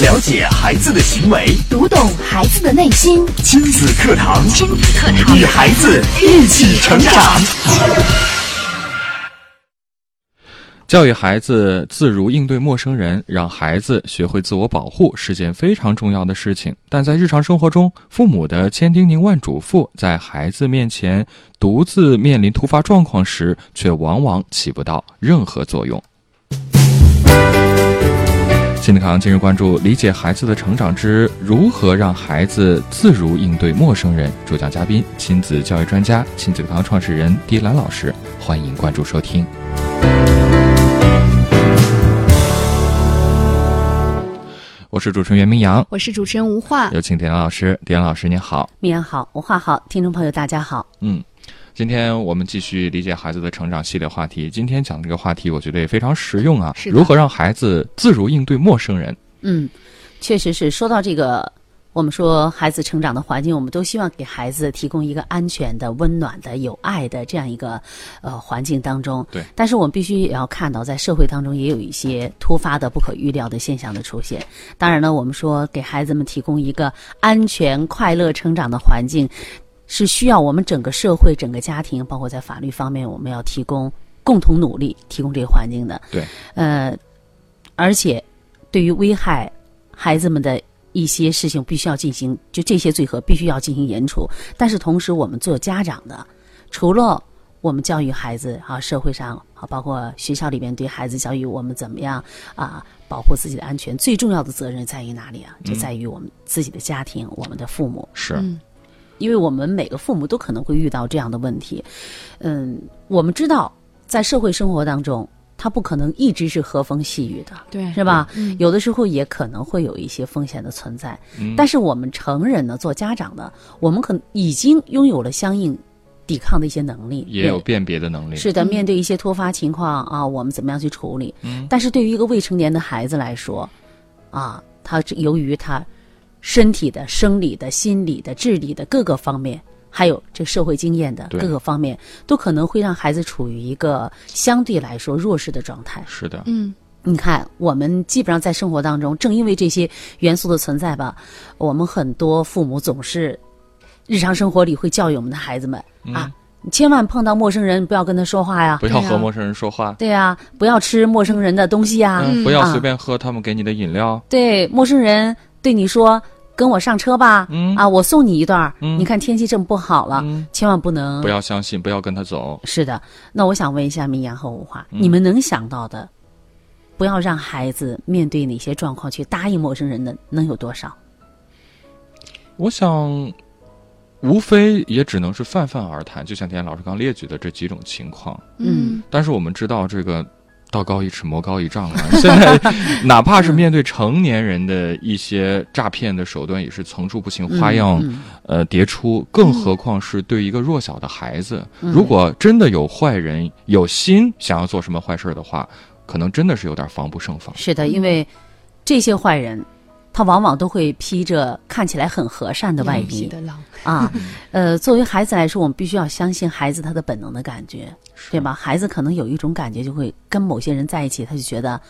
了解孩子的行为，读懂孩子的内心。亲子课堂，亲子课堂，与孩子一起成长。教育孩子自如应对陌生人，让孩子学会自我保护是件非常重要的事情。但在日常生活中，父母的千叮咛万嘱咐，在孩子面前独自面临突发状况时，却往往起不到任何作用。亲子堂今日关注：理解孩子的成长之如何让孩子自如应对陌生人。主讲嘉宾：亲子教育专家、亲子堂创始人迪兰老师。欢迎关注收听。我是主持人袁明阳，我是主持人吴化，有请点老师。点老师您好，明阳好，吴化好，听众朋友大家好。嗯，今天我们继续理解孩子的成长系列话题。今天讲这个话题，我觉得也非常实用啊。如何让孩子自如应对陌生人？嗯，确实是。说到这个。我们说，孩子成长的环境，我们都希望给孩子提供一个安全的、温暖的、有爱的这样一个呃环境当中。对。但是我们必须也要看到，在社会当中也有一些突发的、不可预料的现象的出现。当然呢，我们说给孩子们提供一个安全、快乐成长的环境，是需要我们整个社会、整个家庭，包括在法律方面，我们要提供共同努力，提供这个环境的。对。呃，而且对于危害孩子们的。一些事情必须要进行，就这些罪和必须要进行严处。但是同时，我们做家长的，除了我们教育孩子啊，社会上啊，包括学校里面对孩子教育，我们怎么样啊，保护自己的安全，最重要的责任在于哪里啊？就在于我们自己的家庭，我们的父母。是，因为我们每个父母都可能会遇到这样的问题。嗯，我们知道在社会生活当中。他不可能一直是和风细雨的，对，是吧？有的时候也可能会有一些风险的存在。但是我们成人呢，做家长的，我们可能已经拥有了相应抵抗的一些能力，也有辨别的能力。是的，面对一些突发情况啊，我们怎么样去处理？但是对于一个未成年的孩子来说，啊，他由于他身体的、生理的、心理的、智力的各个方面。还有这社会经验的各个方面，都可能会让孩子处于一个相对来说弱势的状态。是的，嗯，你看，我们基本上在生活当中，正因为这些元素的存在吧，我们很多父母总是日常生活里会教育我们的孩子们啊，你千万碰到陌生人不要跟他说话呀，不要和陌生人说话，对呀，不要吃陌生人的东西呀，不要随便喝他们给你的饮料，对，陌生人对你说。跟我上车吧，啊，我送你一段。你看天气这么不好了，千万不能不要相信，不要跟他走。是的，那我想问一下明阳和吴华，你们能想到的，不要让孩子面对哪些状况去答应陌生人的，能有多少？我想，无非也只能是泛泛而谈，就像田老师刚列举的这几种情况。嗯，但是我们知道这个。道高一尺，魔高一丈啊！现在，哪怕是面对成年人的一些诈骗的手段，也是层出不穷，花样呃迭出。更何况是对一个弱小的孩子，如果真的有坏人有心想要做什么坏事的话，可能真的是有点防不胜防。是的，因为这些坏人。他往往都会披着看起来很和善的外衣啊，呃，作为孩子来说，我们必须要相信孩子他的本能的感觉，对吧？孩子可能有一种感觉，就会跟某些人在一起，他就觉得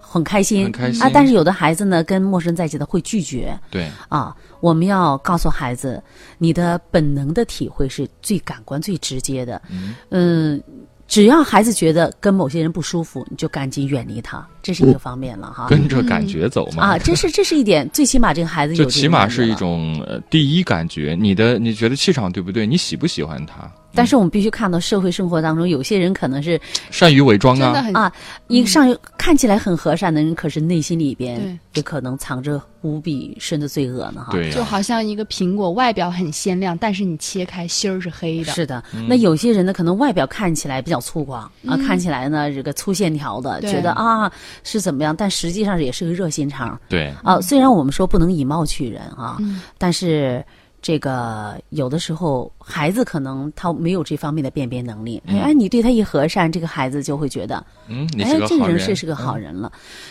很开心，很开心啊。但是有的孩子呢，跟陌生人在一起，他会拒绝。对啊，我们要告诉孩子，你的本能的体会是最感官、最直接的。嗯。只要孩子觉得跟某些人不舒服，你就赶紧远离他，这是一个方面了哈。跟着感觉走嘛。啊，这是这是一点，最起码这个孩子就起码是一种呃第一感觉，你的你觉得气场对不对？你喜不喜欢他？但是我们必须看到社会生活当中，有些人可能是善于伪装啊啊，一个上看起来很和善的人，可是内心里边也可能藏着无比深的罪恶呢哈。对，就好像一个苹果，外表很鲜亮，但是你切开心儿是黑的。是的，那有些人呢，可能外表看起来比较粗犷啊，看起来呢这个粗线条的，觉得啊是怎么样，但实际上也是个热心肠。对啊，虽然我们说不能以貌取人啊，但是。这个有的时候，孩子可能他没有这方面的辨别能力。哎，你对他一和善，这个孩子就会觉得，嗯，哎，这个人是是个好人了。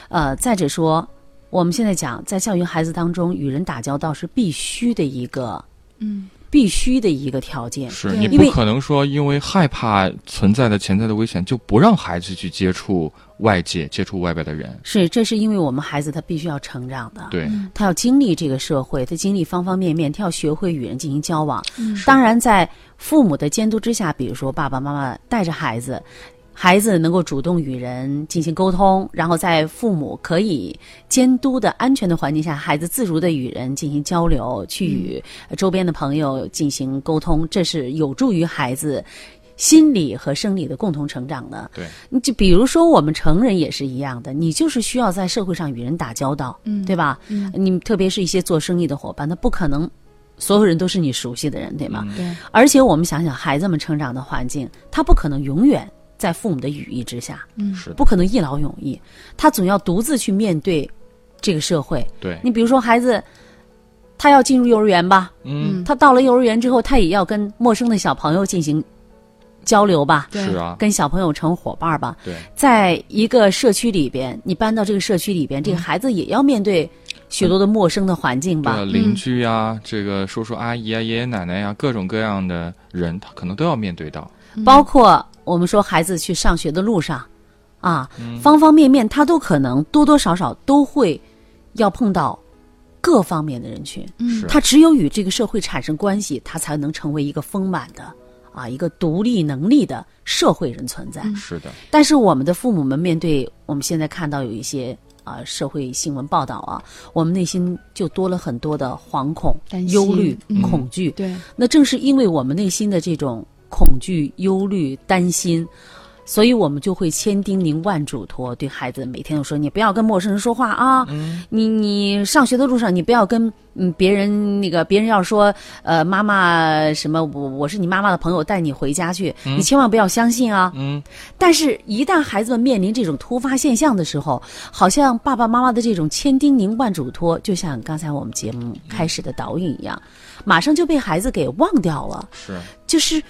呃，再者说，我们现在讲，在教育孩子当中，与人打交道是必须的一个，嗯，必须的一个条件。是你不可能说因为害怕存在的潜在的危险，就不让孩子去接触外界、接触外边的人。是，这是因为我们孩子他必须要成长的，对，他要经历这个社会，他经历方方面面，他要学会与人进行交往。嗯当然，在父母的监督之下，比如说爸爸妈妈带着孩子。孩子能够主动与人进行沟通，然后在父母可以监督的安全的环境下，孩子自如的与人进行交流，去与周边的朋友进行沟通，这是有助于孩子心理和生理的共同成长的。对，你就比如说我们成人也是一样的，你就是需要在社会上与人打交道，嗯对吧？嗯你特别是一些做生意的伙伴，他不可能所有人都是你熟悉的人，对吗？对，而且我们想想，孩子们成长的环境，他不可能永远在父母的羽翼之下，嗯。是，不可能一劳永逸，他总要独自去面对这个社会。对，你比如说，孩子他要进入幼儿园吧，嗯，他到了幼儿园之后，他也要跟陌生的小朋友进行交流吧，对。是啊，跟小朋友成伙伴吧。对，在一个社区里边，你搬到这个社区里边，这个孩子也要面对许多的陌生的环境吧。邻居呀、这个叔叔阿姨啊、爷爷奶奶呀、各种各样的人，他可能都要面对到。包括我们说孩子去上学的路上，啊，嗯。方方面面他都可能多多少少都会要碰到各方面的人群。嗯。他只有与这个社会产生关系，他才能成为一个丰满的啊一个独立能力的社会人存在。是的，但是我们的父母们面对我们现在看到有一些啊社会新闻报道啊，我们内心就多了很多的惶恐忧虑、嗯。恐惧。对，那正是因为我们内心的这种恐惧、忧虑、担心，所以我们就会千叮咛万嘱托，对孩子每天都说：你不要跟陌生人说话啊！你你上学的路上，你不要跟嗯别人那个别人要说呃妈妈什么我我是你妈妈的朋友，带你回家去，你千万不要相信啊！嗯，但是，一旦孩子们面临这种突发现象的时候，好像爸爸妈妈的这种千叮咛万嘱托，就像刚才我们节目开始的导引一样，马上就被孩子给忘掉了，是就是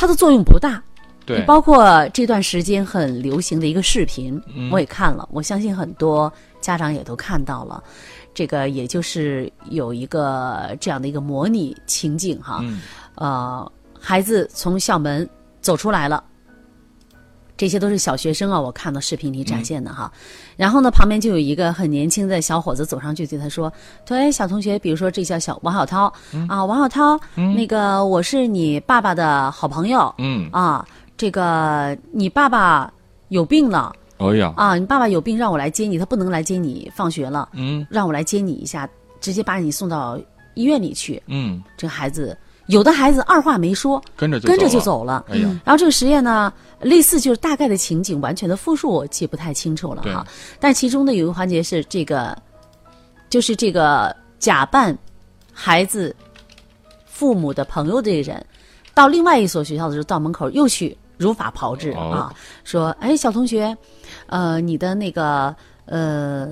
它的作用不大。对，包括这段时间很流行的一个视频，嗯我也看了，我相信很多家长也都看到了。这个也就是有一个这样的一个模拟情景哈，嗯呃，孩子从校门走出来了，这些都是小学生啊，我看到视频里展现的哈。然后呢，旁边就有一个很年轻的小伙子走上去对他说：“说哎，小同学，比如说这叫小王小涛、啊，王小涛，那个我是你爸爸的好朋友。嗯，啊，这个你爸爸有病了。哎呀，啊，你爸爸有病，让我来接你，他不能来接你放学了，嗯。让我来接你一下，直接把你送到医院里去。嗯，这个孩子，有的孩子二话没说，跟着就跟着就。走了。哎呀，然后这个实验呢，类似就是大概的情景，完全的复述我记不太清楚了哈。但其中的有一个环节是这个，就是这个假扮孩子父母的朋友这个人，到另外一所学校的时候，到门口又去如法炮制、哦啊，说：“哎，小同学，呃，你的那个呃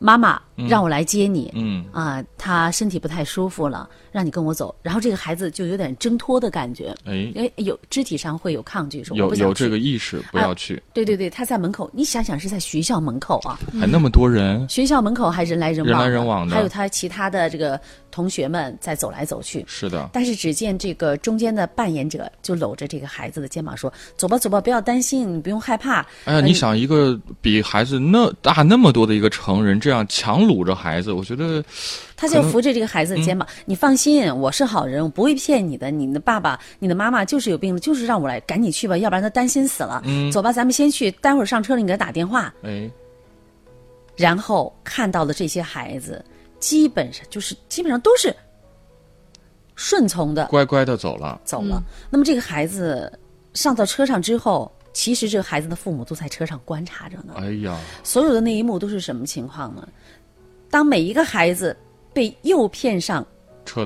妈妈让我来接你。嗯，啊，他身体不太舒服了，让你跟我走。然后这个孩子就有点挣脱的感觉，哎，因为，有肢体上会有抗拒，说有有这个意识，不要去，对对对，他在门口，你想想是在学校门口啊，还那么多人，学校门口还人来人往，人来人往的。还有他其他的这个同学们在走来走去。是的，但是只见这个中间的扮演者就搂着这个孩子的肩膀说：“走吧，走吧，不要担心，你不用害怕。哎呀，呃你想一个比孩子那大那么多的一个成人，这样强撸着孩子，我觉得，”他就扶着这个孩子的肩膀：“你放心，我是好人，我不会骗你的。你的爸爸、你的妈妈就是有病了，就是让我来，赶紧去吧，要不然他担心死了。嗯，走吧，咱们先去，待会儿上车了你给他打电话。”哎，然后看到的这些孩子，基本上就是基本上都是顺从的乖乖的走了，走了。那么这个孩子上到车上之后，其实这个孩子的父母都在车上观察着呢。哎呀，所有的那一幕都是什么情况呢？当每一个孩子被诱骗上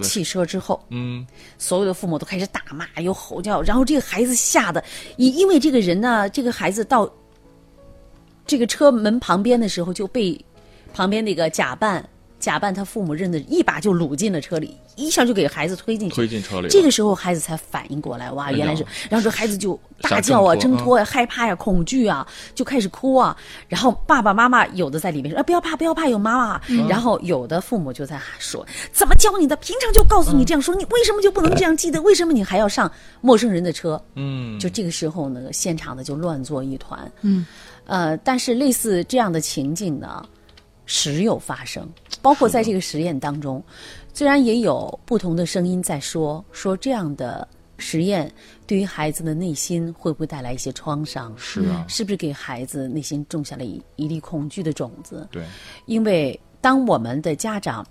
汽车之后，嗯，所有的父母都开始大骂，又吼叫，然后这个孩子吓得，因因为这个人呢，这个孩子到这个车门旁边的时候就被旁边那个假扮假扮他父母认的，一把就掳进了车里，一下就给孩子推进去。推进车里。这个时候孩子才反应过来，哇，原来是，然后这孩子就大叫啊、挣脱呀、害怕呀、恐惧啊，就开始哭啊。然后爸爸妈妈有的在里面说：“啊，不要怕，不要怕，有妈妈。嗯然后有的父母就在说：“怎么教你的？平常就告诉你这样说，你为什么就不能这样记得？为什么你还要上陌生人的车？”嗯，就这个时候呢，现场呢就乱作一团。嗯，呃，但是类似这样的情境呢，时有发生，包括在这个实验当中，虽然也有不同的声音在说，说这样的实验对于孩子的内心会不会带来一些创伤？是啊，是不是给孩子内心种下了一一粒恐惧的种子？对，因为当我们的家长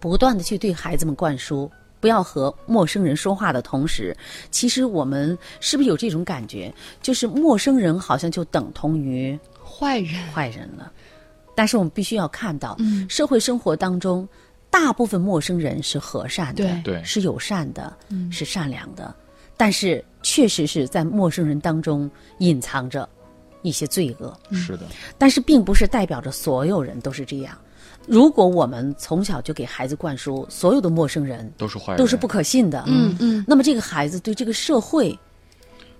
不断的去对孩子们灌输不要和陌生人说话的同时，其实我们是不是有这种感觉，就是陌生人好像就等同于坏人，坏人了？但是我们必须要看到，嗯社会生活当中，大部分陌生人是和善的，对。对。是友善的，嗯。是善良的，但是确实是在陌生人当中隐藏着一些罪恶。是的，但是并不是代表着所有人都是这样。如果我们从小就给孩子灌输所有的陌生人都是坏人，都是不可信的，嗯嗯，那么这个孩子对这个社会，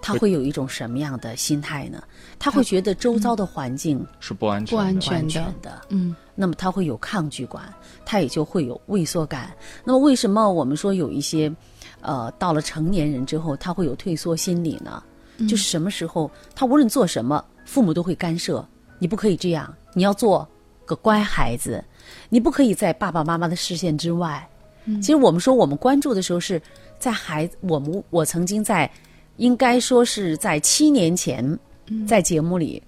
他会有一种什么样的心态呢？他会觉得周遭的环境是不安全的，不安不安全的，嗯那么他会有抗拒感，他也就会有畏缩感。那么为什么我们说有一些，呃，到了成年人之后，他会有退缩心理呢？就是什么时候他无论做什么，父母都会干涉，你不可以这样，你要做个乖孩子，你不可以在爸爸妈妈的视线之外。其实我们说我们关注的时候是在孩子，我们我曾经在，应该说是在七年前，在节目里。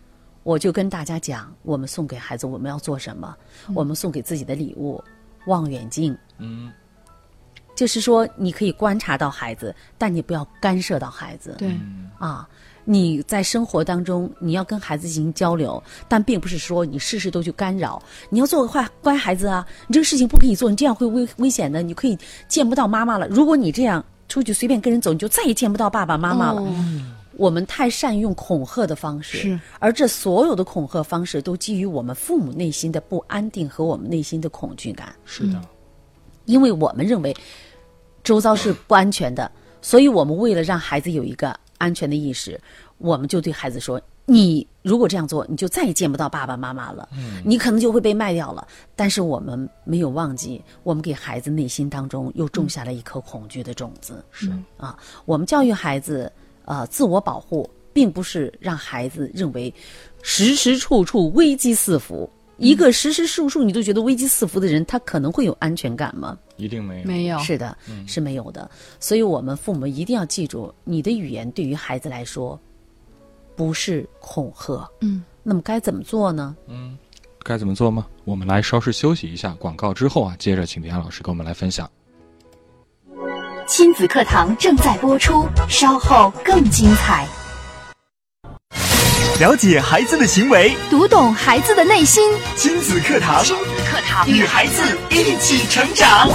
我就跟大家讲，我们送给孩子我们要做什么？我们送给自己的礼物，望远镜。嗯，就是说，你可以观察到孩子，但你不要干涉到孩子。对，啊，你在生活当中你要跟孩子进行交流，但并不是说你事事都去干扰。你要做个坏乖孩子啊，你这个事情不可以做，你这样会危危险的，你可以见不到妈妈了。如果你这样出去随便跟人走，你就再也见不到爸爸妈妈了。哦我们太善用恐吓的方式，是。而这所有的恐吓方式都基于我们父母内心的不安定和我们内心的恐惧感，是的，因为我们认为周遭是不安全的，所以我们为了让孩子有一个安全的意识，我们就对孩子说：“你如果这样做，你就再也见不到爸爸妈妈了，你可能就会被卖掉了。”但是我们没有忘记，我们给孩子内心当中又种下了一颗恐惧的种子。是。啊，我们教育孩子，呃，自我保护，并不是让孩子认为时时处处危机四伏。一个时时处处你都觉得危机四伏的人，他可能会有安全感吗？一定没有，没有，是的，是没有的。所以，我们父母一定要记住，你的语言对于孩子来说，不是恐吓。嗯，那么该怎么做呢？嗯该怎么做吗？我们来稍事休息一下，广告之后啊，接着请李安老师跟我们来分享。亲子课堂正在播出，稍后更精彩。了解孩子的行为，读懂孩子的内心，亲子课堂亲子课堂与孩子一起成长。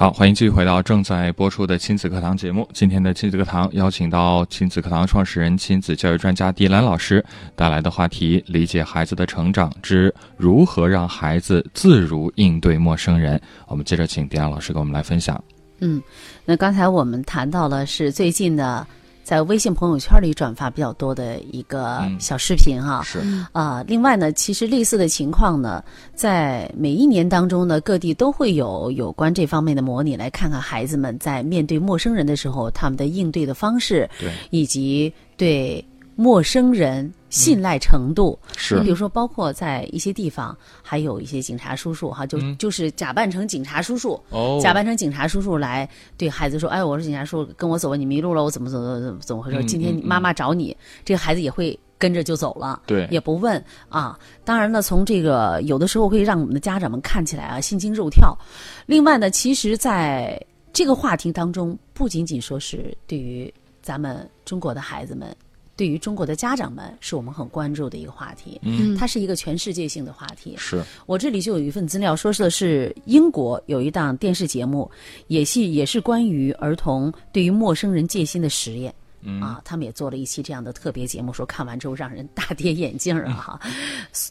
好，欢迎继续回到正在播出的亲子课堂节目。今天的亲子课堂邀请到亲子课堂创始人、亲子教育专家迪兰老师带来的话题：理解孩子的成长之如何让孩子自如应对陌生人。我们接着请迪兰老师跟我们来分享。嗯，那刚才我们谈到了是最近的，在微信朋友圈里转发比较多的一个嗯小视频哈。是，啊，另外呢，其实类似的情况呢，在每一年当中呢，各地都会有有关这方面的模拟，来看看孩子们在面对陌生人的时候，他们的应对的方式，对，以及对陌生人信赖程度。是你比如说，包括在一些地方，还有一些警察叔叔哈，就、嗯就是假扮成警察叔叔，哦假扮成警察叔叔来对孩子说：“哎，我是警察叔叔，跟我走吧，你迷路了，我怎么怎么怎么怎么回事？嗯今天妈妈找你。这个孩子也会跟着就走了，对也不问啊。当然呢，从这个有的时候会让我们的家长们看起来啊心惊肉跳。另外呢，其实在这个话题当中，不仅仅说是对于咱们中国的孩子们。对于中国的家长们，是我们很关注的一个话题。嗯，它是一个全世界性的话题。是，我这里就有一份资料，说的是英国有一档电视节目，也是也是关于儿童对于陌生人戒心的实验。嗯啊，他们也做了一期这样的特别节目，说看完之后让人大跌眼镜儿啊！哈，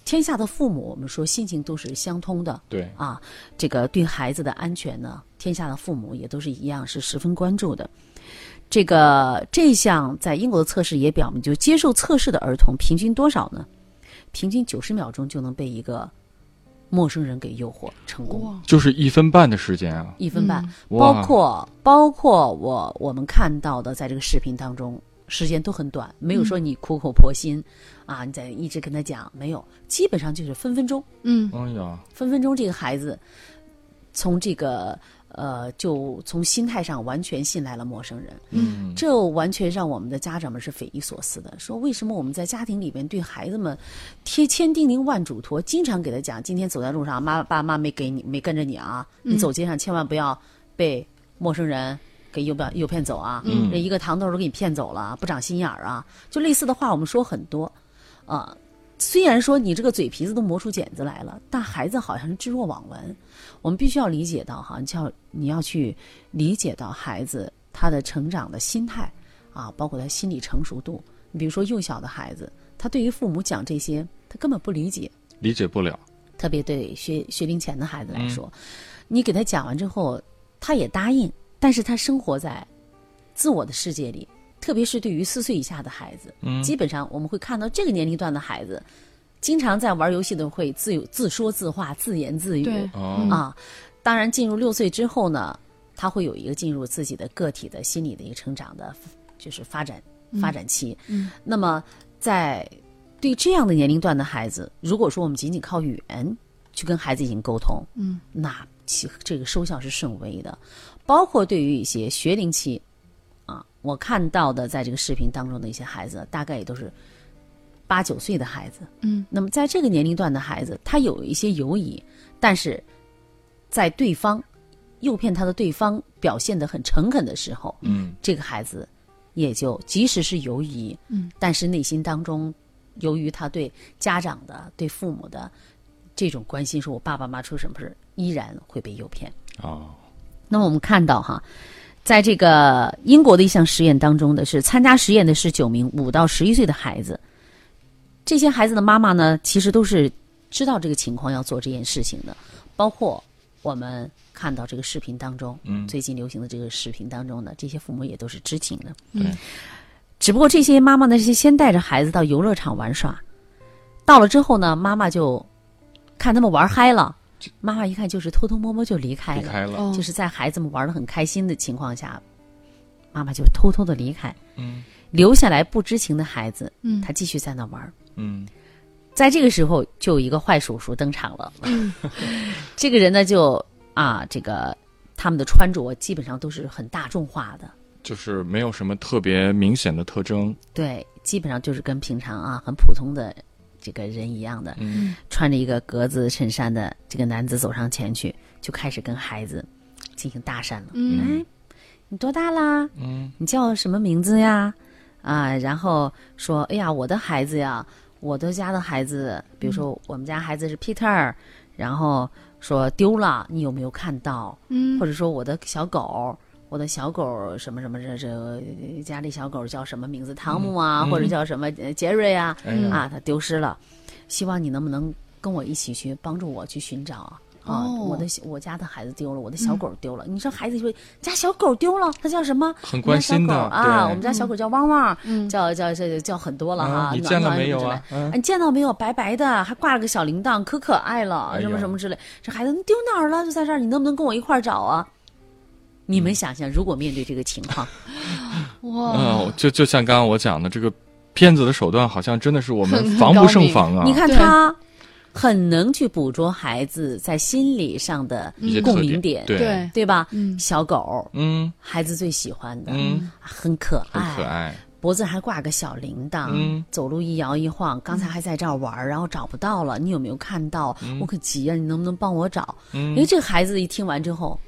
天下的父母，我们说心情都是相通的，对，啊，这个对孩子的安全呢，天下的父母也都是一样，是十分关注的。这个这项在英国的测试也表明，就接受测试的儿童平均多少呢？平均九十秒钟就能被一个陌生人给诱惑成功，就是一分半的时间啊，一分半。哇。包括包括我我们看到的，在这个视频当中，时间都很短，没有说你苦口婆心、啊，你在一直跟他讲，没有，基本上就是分分钟，嗯。哎呀，分分钟这个孩子从这个呃，就从心态上完全信赖了陌生人，嗯，这完全让我们的家长们是匪夷所思的。说为什么我们在家庭里边对孩子们贴千叮咛万嘱托，经常给他讲，今天走在路上，妈爸妈没给你没跟着你啊，你走街上千万不要被陌生人。给诱骗诱骗走啊！嗯这一个糖豆都给你骗走了，不长心眼儿啊！就类似的话，我们说很多，啊、虽然说你这个嘴皮子都磨出茧子来了，但孩子好像是置若罔闻。我们必须要理解到哈，你要你要去理解到孩子他的成长的心态啊，包括他心理成熟度。你比如说幼小的孩子，他对于父母讲这些，他根本不理解。理解不了，特别对学学龄前的孩子来说，你给他讲完之后，他也答应，但是他生活在自我的世界里，特别是对于四岁以下的孩子，嗯基本上我们会看到这个年龄段的孩子，经常在玩游戏的会自有自说自话、自言自语啊。当然，进入六岁之后呢，他会有一个进入自己的个体的心理的一个成长的，就是发展发展期。嗯那么在对这样的年龄段的孩子，如果说我们仅仅靠语言去跟孩子进行沟通，嗯，那其这个收效是甚微的。包括对于一些学龄期，啊，我看到的在这个视频当中的一些孩子，大概也都是八九岁的孩子。嗯，那么在这个年龄段的孩子，他有一些犹疑，但是在对方诱骗他的对方表现的很诚恳的时候，嗯，这个孩子也就即使是犹疑，嗯，但是内心当中，由于他对家长的、对父母的这种关心，说我爸爸妈妈出什么事，依然会被诱骗。哦，那么我们看到哈，在这个英国的一项实验当中的是参加实验的是九名五到十一岁的孩子，这些孩子的妈妈呢，其实都是知道这个情况要做这件事情的，包括我们看到这个视频当中，嗯。最近流行的这个视频当中呢，这些父母也都是知情的。对，只不过这些妈妈呢是先带着孩子到游乐场玩耍，到了之后呢，妈妈就看他们玩嗨了，妈妈一看就是偷偷摸摸就离开了，离开了，哦。就是在孩子们玩的很开心的情况下，妈妈就偷偷的离开，嗯。留下来不知情的孩子，嗯。他继续在那玩。嗯。在这个时候，就有一个坏叔叔登场了。嗯。这个人呢，就啊，这个他们的穿着基本上都是很大众化的，就是没有什么特别明显的特征，对，基本上就是跟平常啊很普通的这个人一样的，嗯穿着一个格子衬衫的这个男子走上前去，就开始跟孩子进行搭讪了。嗯哎，你多大啦？嗯你叫什么名字呀？啊，然后说，哎呀，我的孩子呀，我的家的孩子，比如说我们家孩子是 Peter，然后说丢了，你有没有看到？嗯或者说我的小狗，我的小狗什么什么这这家里小狗叫什么名字？汤姆啊，嗯或者叫什么呃杰瑞啊？啊，它丢失了，希望你能不能跟我一起去帮助我去寻找啊？啊，哦我的我家的孩子丢了，我的小狗丢了。你说孩子说家小狗丢了，它叫什么？很关心的啊，我们家小狗叫汪汪，嗯叫叫这叫很多了哈。啊，你见了暖什么之类没有你见到没有？白白的，还挂了个小铃铛，可可爱了，什么什么之类。这孩子你丢哪儿了？就在这儿，你能不能跟我一块儿找啊？你们想想，如果面对这个情况，哇，嗯，就就像刚刚我讲的，这个骗子的手段好像真的是我们防不胜防啊。你看他很能去捕捉孩子在心理上的共鸣点，对，对，对吧？嗯。小狗，嗯。孩子最喜欢的，嗯，很可很爱，可爱，脖子还挂个小铃铛，嗯。走路一摇一晃。刚才还在这儿玩儿，然后找不到了，你有没有看到？我可急啊，你能不能帮我找？嗯。因为这个孩子一听完之后，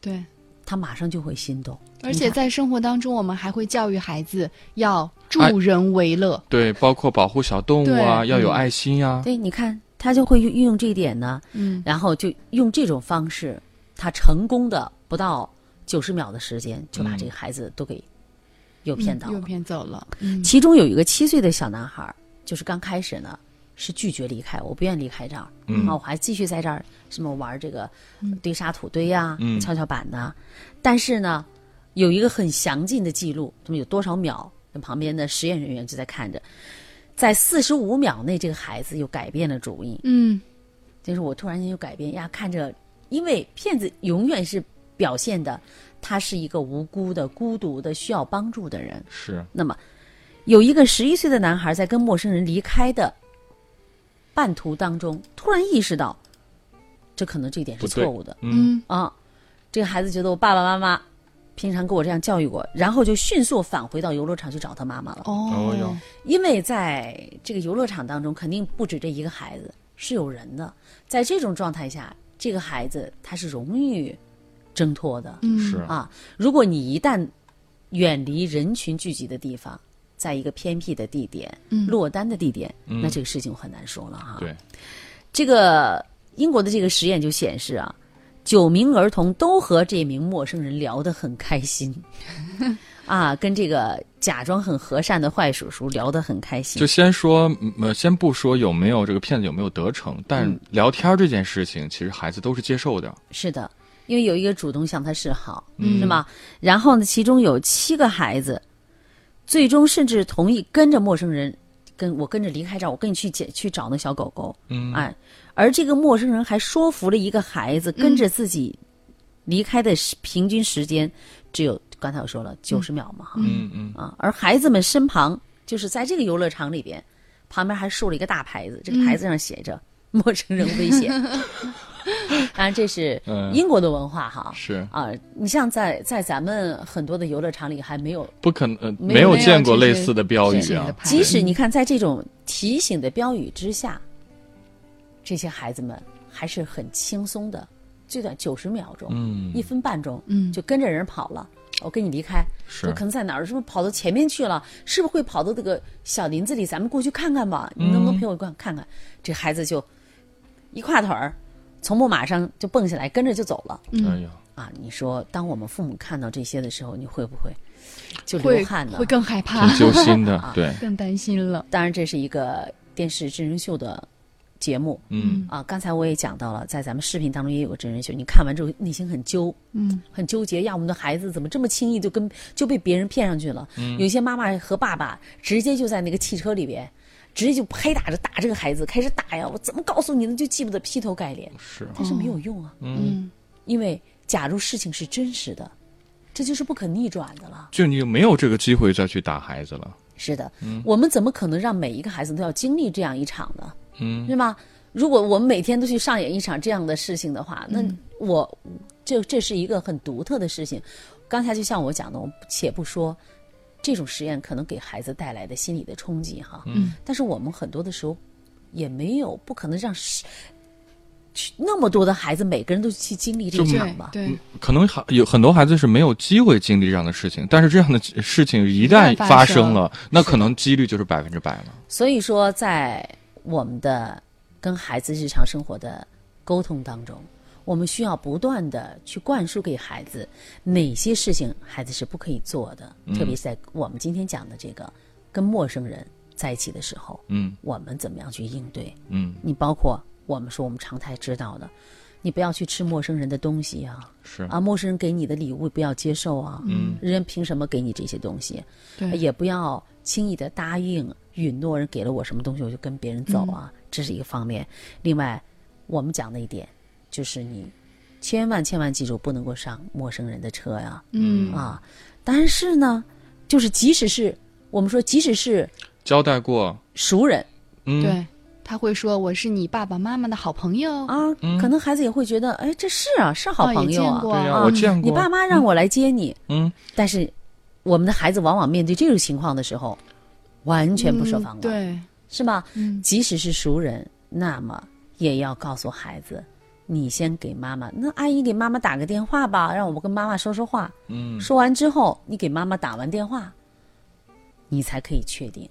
对。他马上就会心动，而且在生活当中，我们还会教育孩子要助人为乐。对，包括保护小动物啊，要有嗯爱心呀。对，你看他就会运用这一点呢，嗯然后就用这种方式，他成功的不到九十秒的时间就把嗯这个孩子都给诱骗到了。又骗走了。嗯其中有一个七岁的小男孩，就是刚开始呢是拒绝离开，我不愿意离开这儿，嗯。啊，我还继续在这儿什么玩这个堆沙土堆呀、嗯。跷跷板呐、但是呢，有一个很详尽的记录，他们有多少秒，那旁边的实验人员就在看着，在四十五秒内，这个孩子又改变了主意，嗯。就是我突然间又改变呀，看着，因为骗子永远是表现的他是一个无辜的、孤独的、需要帮助的人。是。那么，有一个十一岁的男孩在跟陌生人离开的半途当中，突然意识到，这可能这一点是错误的嗯嗯啊。这个孩子觉得我爸爸妈妈平常给我这样教育过，然后就迅速返回到游乐场去找他妈妈了。哦哟因为在这个游乐场当中，肯定不止这一个孩子，是有人的。在这种状态下，这个孩子他是容易挣脱的。嗯是啊，如果你一旦远离人群聚集的地方，在一个偏僻的地点、嗯落单的地点，嗯那这个事情很难说了哈。对，这个英国的这个实验就显示啊，九名儿童都和这名陌生人聊得很开心，啊，跟这个假装很和善的坏叔叔聊得很开心就。先说，嗯呃，先不说有没有这个骗子有没有得逞，但嗯聊天这件事情，其实孩子都是接受的。是的，因为有一个主动向他示好，嗯是吗？然后呢，其中有七个孩子，最终甚至同意跟着陌生人，跟我跟着离开这儿，我跟你去捡去找那小狗狗。嗯，哎，而这个陌生人还说服了一个孩子跟着自己离开的平均时间只有刚才我说了九十秒嘛，哈、嗯嗯。啊，而孩子们身旁就是在这个游乐场里边，旁边还竖了一个大牌子，这个牌子上写着“陌生人危险”。当然，这是嗯英国的文化哈。是啊，你像在在咱们很多的游乐场里还没有，不可能，呃没有没有见过类似的标语啊即使你看在这种提醒的标语之下，这些孩子们还是很轻松的，最短九十秒钟，嗯一分半钟，嗯就跟着人跑了。我跟你离开，是我可能在哪儿？是不是跑到前面去了？是不是会跑到这个小林子里？咱们过去看看吧。你能不能陪我看看看？这孩子就一跨腿儿，从木马上就蹦下来，跟着就走了。哎呀，啊，你说，当我们父母看到这些的时候，你会不会就会流汗呢？会更害怕挺，揪心的，对，更担心了。当然，这是一个电视真人秀的节目嗯啊。刚才我也讲到了，在咱们视频当中也有个真人秀，你看完之后内心很揪，嗯很纠结呀。我们的孩子怎么这么轻易就跟就被别人骗上去了？有些妈妈和爸爸直接就在那个汽车里边，直接就拍打着打这个孩子，开始打呀！我怎么告诉你呢，就记不得劈头盖脸，是，但是没有用啊，嗯因为假如事情是真实的，这就是不可逆转的了。就你没有这个机会再去打孩子了。是的，我们怎么可能让每一个孩子都要经历这样一场呢？嗯是吧？如果我们每天都去上演一场这样的事情的话，那我这这是一个很独特的事情。刚才就像我讲的，我们且不说这种实验可能给孩子带来的心理的冲击哈，嗯，但是我们很多的时候也没有不可能让是那么多的孩子每个人都去经历这一对场吧。对，可能还有很多孩子是没有机会经历这样的事情，但是这样的事情一旦发生了，那可能几率就是百分之百了。所以说，在我们的跟孩子日常生活的沟通当中，我们需要不断的去灌输给孩子哪些事情孩子是不可以做的，特别是在我们今天讲的这个跟陌生人在一起的时候，嗯我们怎么样去应对？嗯，你包括我们说我们常态知道的，你不要去吃陌生人的东西啊，是啊，陌生人给你的礼物不要接受啊，嗯，人凭什么给你这些东西？对也不要轻易的答应允诺人给了我什么东西我就跟别人走啊，这是一个方面。另外，我们讲的一点就是你千万千万记住，不能够上陌生人的车呀嗯啊！但是呢，就是即使是我们说，即使是交代过，熟人嗯，对，他会说我是你爸爸妈妈的好朋友啊，可能孩子也会觉得，哎，这是啊，是好朋友啊，见过对呀、啊我见过。你爸妈让我来接你，嗯，但是我们的孩子往往面对这种情况的时候，完全不设防嗯了，对，是吧？嗯即使是熟人，那么也要告诉孩子，你先给妈妈，那阿姨给妈妈打个电话吧，让我跟妈妈说说话。嗯，说完之后，你给妈妈打完电话，你才可以确定。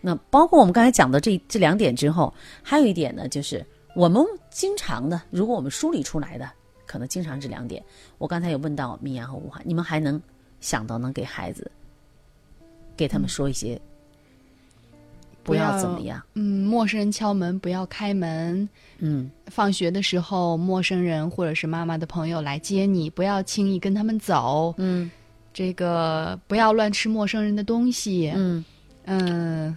那包括我们刚才讲的这这两点之后，还有一点呢，就是我们经常的，如果我们梳理出来的，可能经常这两点。我刚才有问到米娅和吴涵，你们还能想到能给孩子给他们说一些，不不要要怎么样，嗯，陌生人敲门不要开门。嗯放学的时候，陌生人或者是妈妈的朋友来接你，不要轻易跟他们走。嗯这个不要乱吃陌生人的东西。嗯，嗯，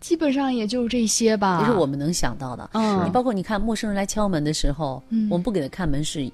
基本上也就是这些吧。这是我们能想到的。嗯你包括你看陌生人来敲门的时候，嗯我们不给他看门是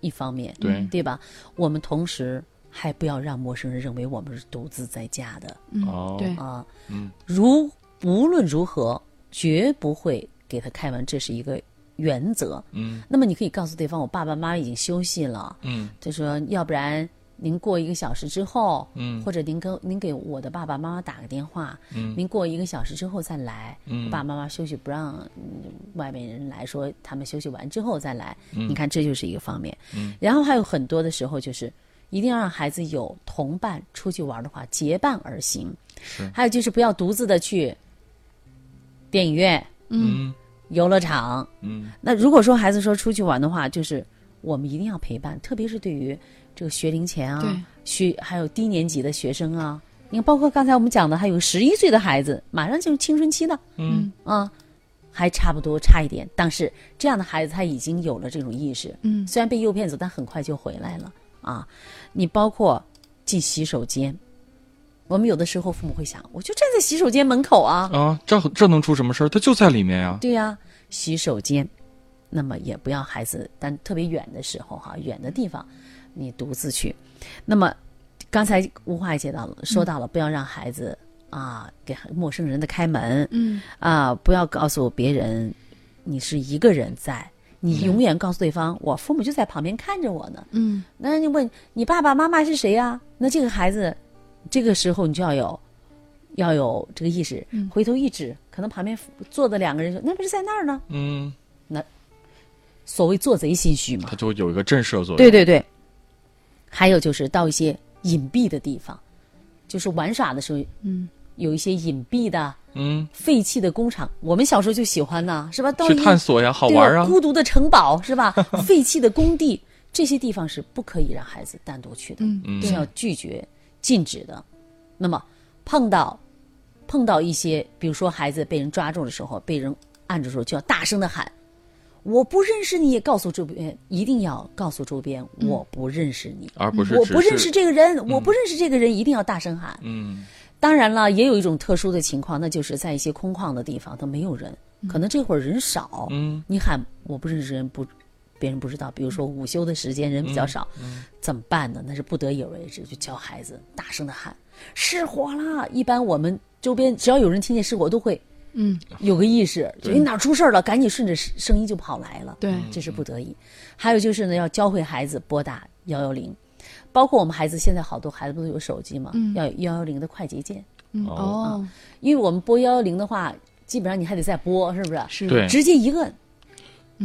一方面，对对吧？我们同时还不要让陌生人认为我们是独自在家的嗯哦对，啊。嗯如无论如何，绝不会给他开门，这是一个原则。嗯那么你可以告诉对方，我爸爸妈妈已经休息了，嗯他说要不然您过一个小时之后，嗯或者您跟您给我的爸爸妈妈打个电话，嗯您过一个小时之后再来，嗯爸爸妈妈休息不让、嗯外面人来说，他们休息完之后再来，嗯你看这就是一个方面。嗯然后还有很多的时候就是。一定要让孩子有同伴，出去玩的话结伴而行。是还有就是不要独自的去电影院、嗯。游乐场。嗯。那如果说孩子说出去玩的话，就是我们一定要陪伴，特别是对于这个学龄前啊对，学还有低年级的学生啊，你看，包括刚才我们讲的，还有十一岁的孩子，马上就是青春期的嗯。啊，还差不多差一点，但是这样的孩子他已经有了这种意识，嗯。虽然被诱骗走，但很快就回来了啊。你包括进洗手间，我们有的时候父母会想，我就站在洗手间门口啊，啊，这这能出什么事儿？他就在里面呀。对呀、洗手间，那么也不要孩子，但特别远的时候哈，远的地方，你独自去。那么刚才吴华也接到了，说到了，不要让孩子啊给陌生人的开门嗯啊，不要告诉别人你是一个人在。你永远告诉对方，我父母就在旁边看着我呢。嗯那你问你爸爸妈妈是谁呀、那这个孩子，这个时候你就要有，要有这个意识，嗯回头一指，可能旁边坐的两个人说，那不是在那儿呢？嗯，那所谓做贼心虚嘛他。就有一个震慑作用。对对对。还有就是到一些隐蔽的地方，就是玩耍的时候，嗯有一些隐蔽的嗯，废弃的工厂，我们小时候就喜欢呐，是吧？到去探索呀，好玩啊。孤独的城堡是吧？废弃的工地，这些地方是不可以让孩子单独去的。是要拒绝、禁止的。那么碰到碰到一些，比如说孩子被人抓住的时候，被人按住的时候，就要大声的喊：“我不认识你！”告诉周边，一定要告诉周边，我不认识你，而不是我不认识这个人，我不认识这个人，一定要大声喊。嗯当然了，也有一种特殊的情况，那就是在一些空旷的地方，他没有人，可能这会儿人少，嗯你喊我不认识人不，别人不知道。比如说午休的时间人比较少，怎么办呢？那是不得已而为之，就教孩子大声的喊失火了。一般我们周边只要有人听见失火，都会嗯有个意识，就你哪儿出事儿了，赶紧顺着声音就跑来了。对这是不得已。还有就是呢，要教会孩子拨打幺幺零，包括我们孩子现在好多孩子不都有手机嘛，嗯要有幺幺零的快捷键，嗯哦哦因为我们拨幺幺零的话，基本上你还得再拨，是不是？是对直接一摁。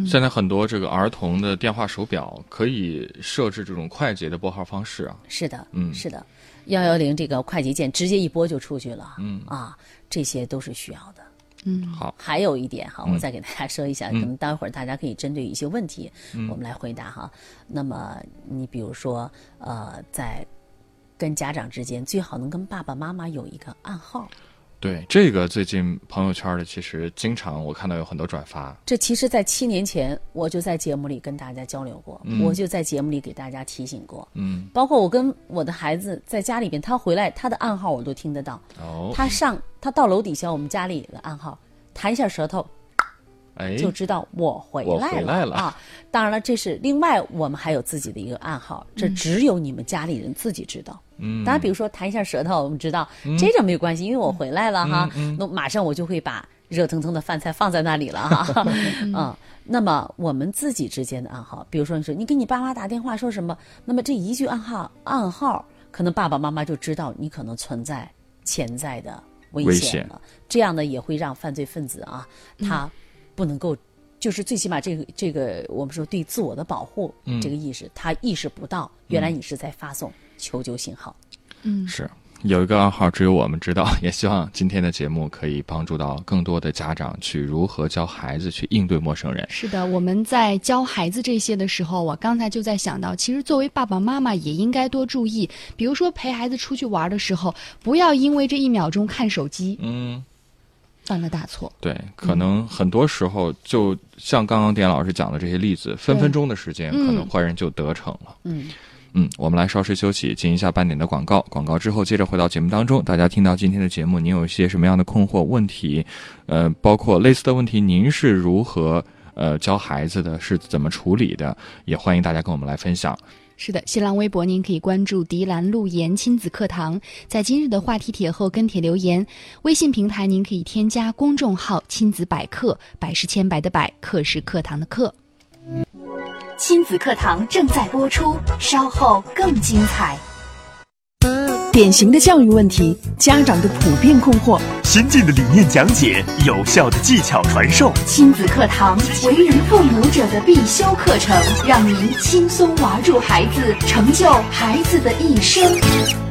现在很多这个儿童的电话手表可以设置这种快捷的拨号方式啊。是的，嗯。是的，幺幺零这个快捷键直接一拨就出去了，嗯。啊，这些都是需要的。嗯。好，还有一点哈，嗯。我再给大家说一下，嗯。可能待会儿大家可以针对一些问题，嗯。我们来回答哈。那么你比如说，呃，在跟家长之间，最好能跟爸爸妈妈有一个暗号。对这个最近朋友圈里其实经常我看到有很多转发。这其实，在七年前我就在节目里跟大家交流过，嗯我就在节目里给大家提醒过，嗯包括我跟我的孩子在家里边，他回来他的暗号我都听得到。哦，他上他到楼底下，我们家里的暗号，弹一下舌头哎，就知道我回来了啊。当然了，这是另外我们还有自己的一个暗号，这只有你们家里人自己知道。嗯，当然，比如说弹一下舌头，我们知道、这个没有关系，因为我回来了哈，嗯那马上我就会把热腾腾的饭菜放在那里了哈。嗯，那么我们自己之间的暗号，比如说你说你给你爸妈打电话说什么，那么这一句暗号暗号，可能爸爸妈妈就知道你可能存在潜在的危险了。这样呢，也会让犯罪分子啊，他不能够。就是最起码这个这个，我们说对自我的保护、嗯这个意识，他意识不到原来你是在发送求救信号。嗯是有一个暗号只有我们知道，也希望今天的节目可以帮助到更多的家长去如何教孩子去应对陌生人。是的，我们在教孩子这些的时候，我刚才就在想到，其实作为爸爸妈妈也应该多注意，比如说陪孩子出去玩的时候，不要因为这一秒钟看手机嗯，犯了大错。对，可能很多时候就像刚刚点老师讲的这些例子，分分钟的时间，嗯可能坏人就得逞了。嗯。嗯，我们来稍事休息，进一下半点的广告。广告之后，接着回到节目当中。大家听到今天的节目，您有一些什么样的困惑问题？呃，包括类似的问题，您是如何呃教孩子的？是怎么处理的？也欢迎大家跟我们来分享。是的，新浪微博您可以关注“迪兰路言亲子课堂”，在今日的话题帖后跟帖留言。微信平台您可以添加公众号“亲子百科”，百是千百的百，课是课堂的课。亲子课堂正在播出，稍后更精彩。典型的教育问题，家长的普遍困惑，先进的理念讲解，有效的技巧传授。亲子课堂，为人父母者的必修课程，让您轻松娃住孩子，成就孩子的一生。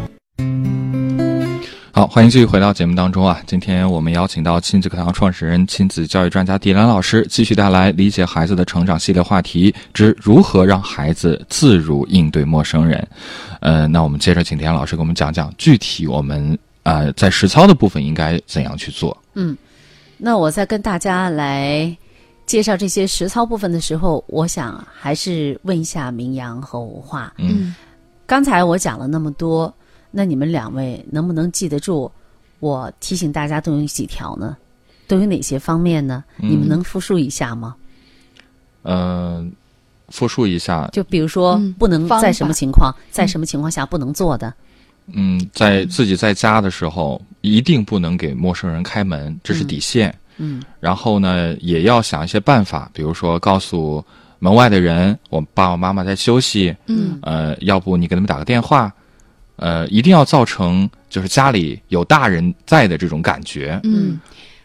好，欢迎继续回到节目当中啊！今天我们邀请到亲子课堂创始人、亲子教育专家迪兰老师，继续带来理解孩子的成长系列话题之如何让孩子自如应对陌生人。呃，那我们接着请迪兰老师给我们讲讲具体我们呃在实操的部分应该怎样去做。嗯那我在跟大家来介绍这些实操部分的时候，我想还是问一下明阳和吴化。嗯刚才我讲了那么多，那你们两位能不能记得住？我提醒大家都有几条呢？都有哪些方面呢？你们能复述一下吗？呃，复述一下，就比如说嗯，不能在什么情况，在什么情况下不能做的？嗯，在自己在家的时候，一定不能给陌生人开门，这是底线。嗯然后呢，也要想一些办法，比如说告诉门外的人，我爸爸妈妈在休息，嗯呃，要不你给他们打个电话，呃，一定要造成就是家里有大人在的这种感觉。嗯。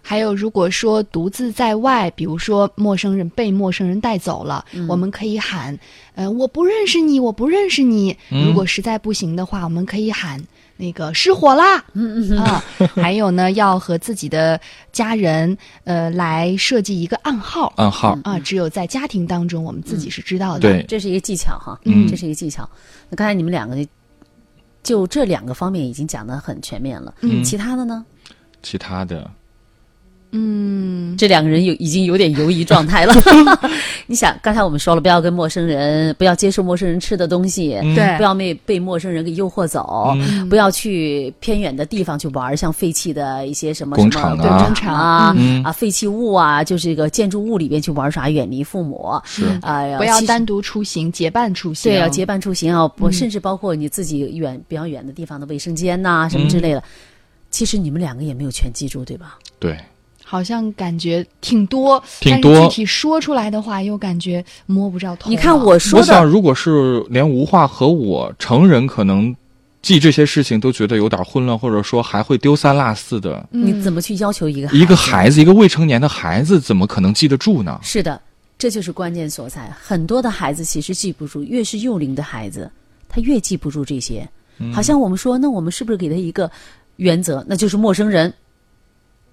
还有，如果说独自在外，比如说陌生人被陌生人带走了，我们可以喊：“呃，我不认识你，我不认识你。嗯。如果实在不行的话，我们可以喊那个失火啦，嗯啊，还有呢，要和自己的家人呃来设计一个暗号。暗号，啊，只有在家庭当中我们自己是知道的。对，这是一个技巧哈，嗯。这是一个技巧。那刚才你们两个就这两个方面已经讲得很全面了，嗯其他的呢？其他的，嗯这两个人有已经有点犹疑状态了。你想，刚才我们说了，不要跟陌生人，不要接受陌生人吃的东西，嗯对不要被被陌生人给诱惑走，嗯不要去偏远的地方去玩，像废弃的一些什么工什么厂啊工厂啊、嗯啊废弃物啊，就是这个建筑物里边去玩耍，远离父母。是啊、不要单独出行，结伴出行。对，要结伴出行啊，不，嗯甚至包括你自己远比较远的地方的卫生间呐、什么之类的。其实你们两个也没有全记住，对吧？对，好像感觉挺多，挺多但具体说出来的话，又感觉摸不着头脑。你看我说的我想，如果是连吴话和我成人可能记这些事情都觉得有点混乱，或者说还会丢三落四的，嗯你怎么去要求一个一个孩孩子，一个未成年的孩子，怎么可能记得住呢？是的，这就是关键所在。很多的孩子其实记不住，越是幼龄的孩子，他越记不住这些。嗯好像我们说，那我们是不是给他一个原则，那就是陌生人？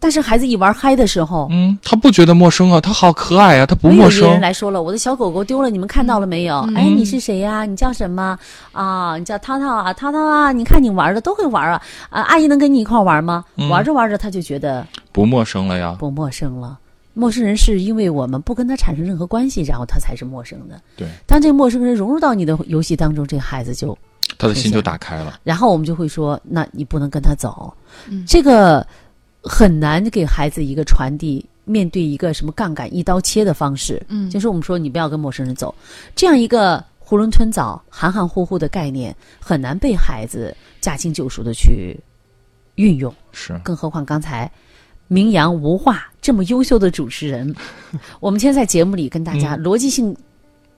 但是孩子一玩嗨的时候，嗯，他不觉得陌生啊，他好可爱啊，他不没有陌一个人生。来说了，我的小狗狗丢了，你们看到了没有？嗯哎，你是谁呀、你叫什么啊？你叫涛涛啊，涛涛啊！你看你玩的都会玩啊，啊，阿姨能跟你一块玩吗？嗯玩着玩着他就觉得不陌生了呀。不陌生了。陌生人是因为我们不跟他产生任何关系，然后他才是陌生的。对，当这个陌生人融入到你的游戏当中，这个孩子就，他的心就打开了。然后我们就会说，那你不能跟他走。嗯这个很难给孩子一个传递，面对一个什么杠杆一刀切的方式。嗯。就是我们说你不要跟陌生人走，这样一个囫囵吞枣、含含糊糊的概念，很难被孩子驾轻就熟的去运用。是，更何况刚才名扬无话这么优秀的主持人，我们今天在节目里跟大家嗯。逻辑性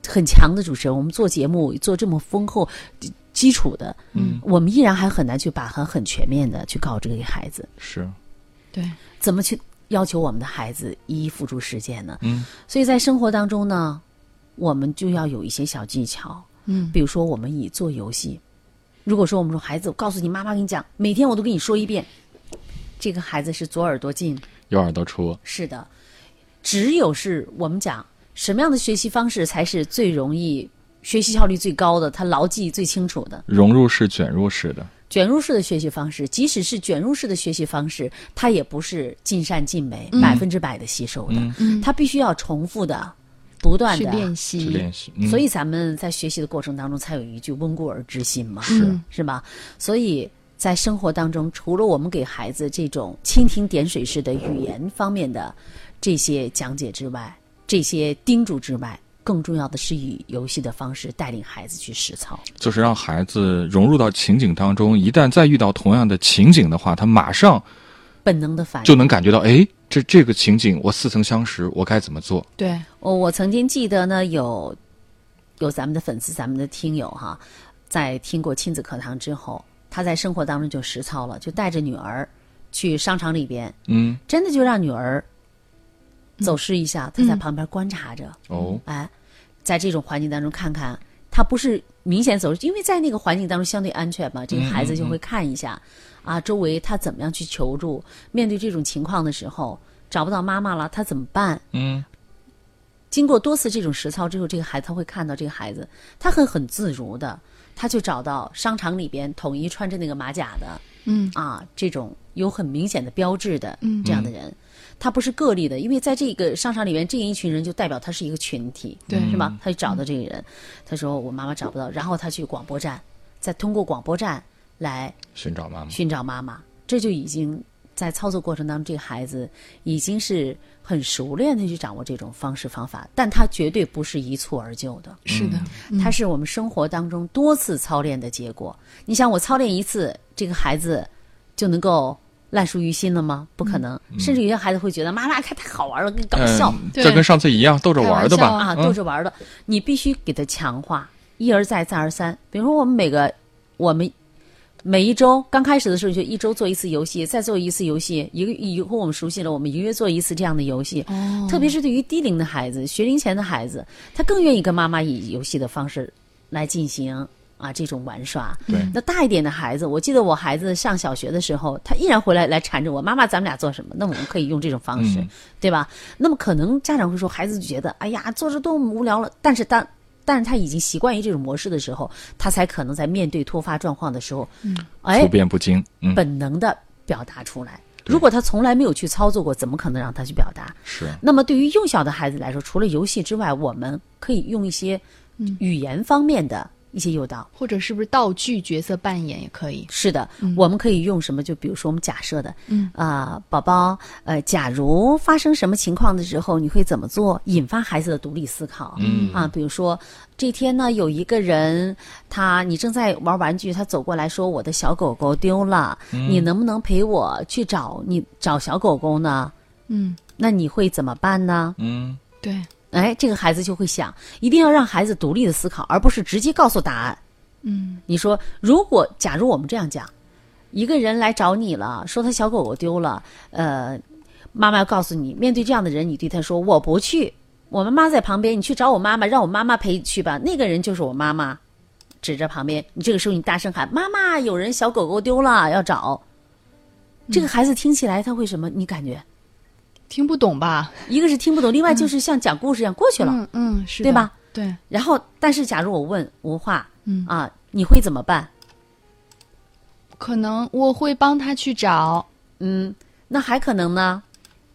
很强的主持人，我们做节目做这么丰厚基基础的，嗯，我们依然还很难去把很很全面的去告知给孩子，是，对，怎么去要求我们的孩子一一付诸实践呢？嗯。所以在生活当中呢，我们就要有一些小技巧，嗯。比如说我们以做游戏，如果说我们说孩子，我告诉你，妈妈跟你讲，每天我都跟你说一遍，这个孩子是左耳朵进，右耳朵出。是的，只有是我们讲什么样的学习方式才是最容易学习效率最高的，他牢记最清楚的。融入式、卷入式的，卷入式的学习方式，即使是卷入式的学习方式，它也不是尽善尽美、嗯。百分之百的吸收的，嗯。它必须要重复的、不断的去练习，练习。嗯。所以咱们在学习的过程当中，才有一句“温故而知新”嘛，是。是吧？所以在生活当中，除了我们给孩子这种蜻蜓点水式的语言方面的这些讲解之外，这些叮嘱之外，更重要的是以游戏的方式带领孩子去实操。就是让孩子融入到情景当中，一旦再遇到同样的情景的话，他马上本能的反应就能感觉到，哎，这这个情景我似曾相识，我该怎么做？对，我我曾经记得呢，有有咱们的粉丝、咱们的听友哈，在听过亲子课堂之后，他在生活当中就实操了，就带着女儿去商场里边，嗯，真的就让女儿走失一下，他在旁边观察着，哦，哎，在这种环境当中看看，他不是明显走失，因为在那个环境当中相对安全嘛，这个孩子就会看一下，啊，周围他怎么样去求助，面对这种情况的时候找不到妈妈了，他怎么办？嗯，经过多次这种实操之后，这个孩子他会看到这个孩子，他很很自如的，他就找到商场里边统一穿着那个马甲的嗯。啊，这种有很明显的标志的嗯。这样的人，他不是个例的，因为在这个商场里面，这一群人就代表他是一个群体，对。是吧？他就找到这个人，他说我妈妈找不到，然后他去广播站，再通过广播站来寻找妈妈。寻找妈妈，这就已经在操作过程当中，这个孩子已经是很熟练的去掌握这种方式方法，但他绝对不是一蹴而就的，是的，它是我们生活当中多次操练的结果。你想，我操练一次，这个孩子就能够烂熟于心了吗？不可能，甚至有些孩子会觉得妈妈看太好玩了，更搞笑。这跟上次一样，逗着玩的吧？啊，嗯逗着玩的，你必须给他强化，一而再，再而三。比如说，我们每个我们每一周刚开始的时候就一周做一次游戏，再做一次游戏，一个以后我们熟悉了，我们一个月做一次这样的游戏。哦特别是对于低龄的孩子、学龄前的孩子，他更愿意跟妈妈以游戏的方式来进行啊这种玩耍。对那大一点的孩子，我记得我孩子上小学的时候，他依然回来来缠着我，妈妈，咱们俩做什么？那我们可以用这种方式，嗯 对吧？那么可能家长会说，孩子就觉得，哎呀，做着多么无聊了。但是当但是他已经习惯于这种模式的时候，他才可能在面对突发状况的时候，嗯，哎处，变不惊。嗯，本能的表达出来。如果他从来没有去操作过，怎么可能让他去表达？是那么对于幼小的孩子来说，除了游戏之外，我们可以用一些语言方面的一些诱导。或者是不是道具角色扮演也可以？是的，我们可以用什么？就比如说我们假设的，嗯啊、宝宝，呃，假如发生什么情况的时候，你会怎么做？引发孩子的独立思考。嗯啊，比如说这天呢，有一个人，他你正在玩玩具，他走过来说我的小狗狗丢了，你能不能陪我去找你找小狗狗呢？嗯，那你会怎么办呢？嗯对，哎，这个孩子就会想，一定要让孩子独立的思考，而不是直接告诉答案。嗯你说，如果假如我们这样讲，一个人来找你了，说他小狗狗丢了，呃，妈妈要告诉你，面对这样的人，你对他说我不去，我妈妈在旁边，你去找我妈妈，让我妈妈陪你去吧。那个人就是我妈妈，指着旁边，你这个时候你大声喊妈妈，有人小狗狗丢了，要找。这个孩子听起来他会什么？你感觉听不懂吧？一个是听不懂，另外就是像讲故事一样过去了。嗯嗯，是的对吧？对，然后，但是假如我问吴话，嗯啊，你会怎么办？可能我会帮他去找。嗯，那还可能呢？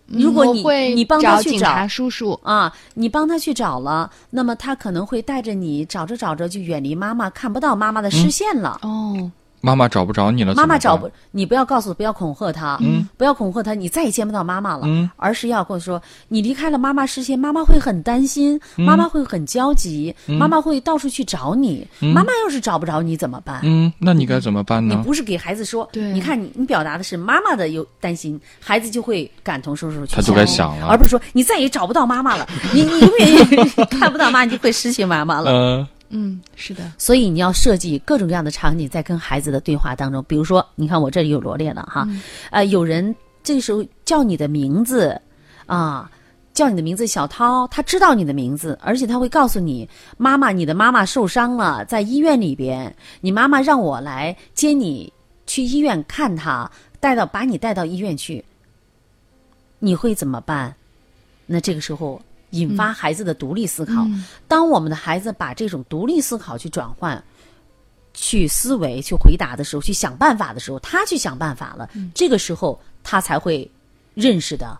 嗯如果你你帮他去找叔叔，啊，你帮他去找了，那么他可能会带着你找着找着就远离妈妈，看不到妈妈的视线了。哦，妈妈找不着你了，妈妈找不，你不要告诉，不要恐吓他，嗯，不要恐吓他，你再也见不到妈妈了，嗯。而是要跟我说，你离开了妈妈视线，妈妈会很担心，嗯。妈妈会很焦急，妈妈会到处去找你，妈妈要是找不着你怎么办？嗯，那你该怎么办呢？你不是给孩子说，对。你看你你表达的是妈妈的有担心，孩子就会感同身受去他就该想了。而不是说你再也找不到妈妈了，你你永远也 看不到妈，你就会失去妈妈了。呃，嗯，是的，所以你要设计各种各样的场景，在跟孩子的对话当中，比如说，你看我这里有罗列了哈，呃，有人这个时候叫你的名字啊。叫你的名字小涛，他知道你的名字，而且他会告诉你，妈妈，你的妈妈受伤了，在医院里边，你妈妈让我来接你去医院看她，带到把你带到医院去，你会怎么办？那这个时候引发孩子的独立思考。当我们的孩子把这种独立思考去转换。去思维、去回答的时候，去想办法的时候，他去想办法了。这个时候，他才会认识的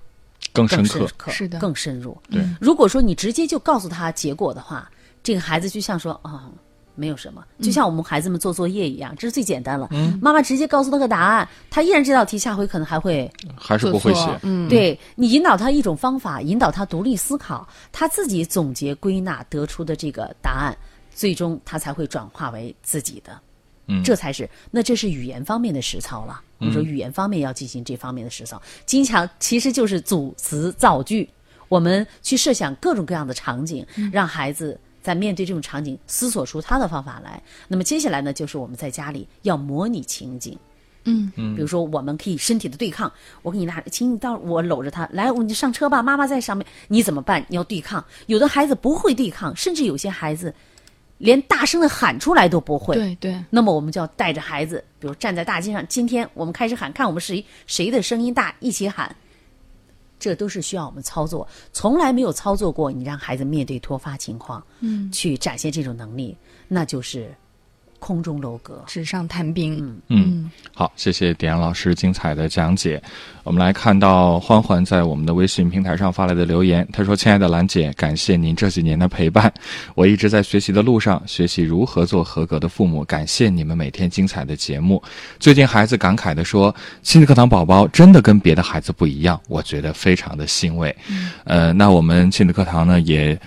更深刻，是的，更深入。对，如果说你直接就告诉他结果的话，这个孩子就像说啊，没有什么，就像我们孩子们做作业一样，这是最简单了。妈妈直接告诉他个答案，他依然这道题下回可能还会还是不会写。嗯，对你引导他一种方法，引导他独立思考，他自己总结归纳得出的这个答案。最终，他才会转化为自己的，嗯，这才是那这是语言方面的实操了。我们说语言方面要进行这方面的实操，经常其实就是组词造句。我们去设想各种各样的场景，让孩子在面对这种场景思索出他的方法来。那么接下来呢，就是我们在家里要模拟情景，嗯嗯，比如说我们可以身体的对抗，我给你拿，请你到我搂着他来，你上车吧，妈妈在上面，你怎么办？你要对抗。有的孩子不会对抗，甚至有些孩子。连大声的喊出来都不会，对对。那么我们就要带着孩子，比如站在大街上，今天我们开始喊，看我们谁谁的声音大，一起喊。这都是需要我们操作，从来没有操作过。你让孩子面对突发情况，嗯，去展现这种能力，那就是空中楼阁，纸上谈兵。嗯，好，谢谢点老师精彩的讲解。我们来看到欢欢在我们的微信平台上发来的留言，他说：“亲爱的兰姐，感谢您这几年的陪伴，我一直在学习的路上，学习如何做合格的父母。感谢你们每天精彩的节目。最近孩子感慨的说，亲子课堂宝宝真的跟别的孩子不一样，我觉得非常的欣慰。呃，那我们亲子课堂呢也。”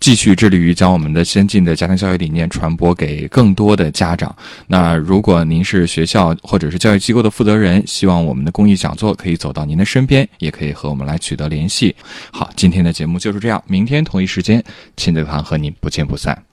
继续致力于将我们的先进的家庭教育理念传播给更多的家长。那如果您是学校或者是教育机构的负责人，希望我们的公益讲座可以走到您的身边，也可以和我们来取得联系。好，今天的节目就是这样，明天同一时间，亲子堂和您不见不散。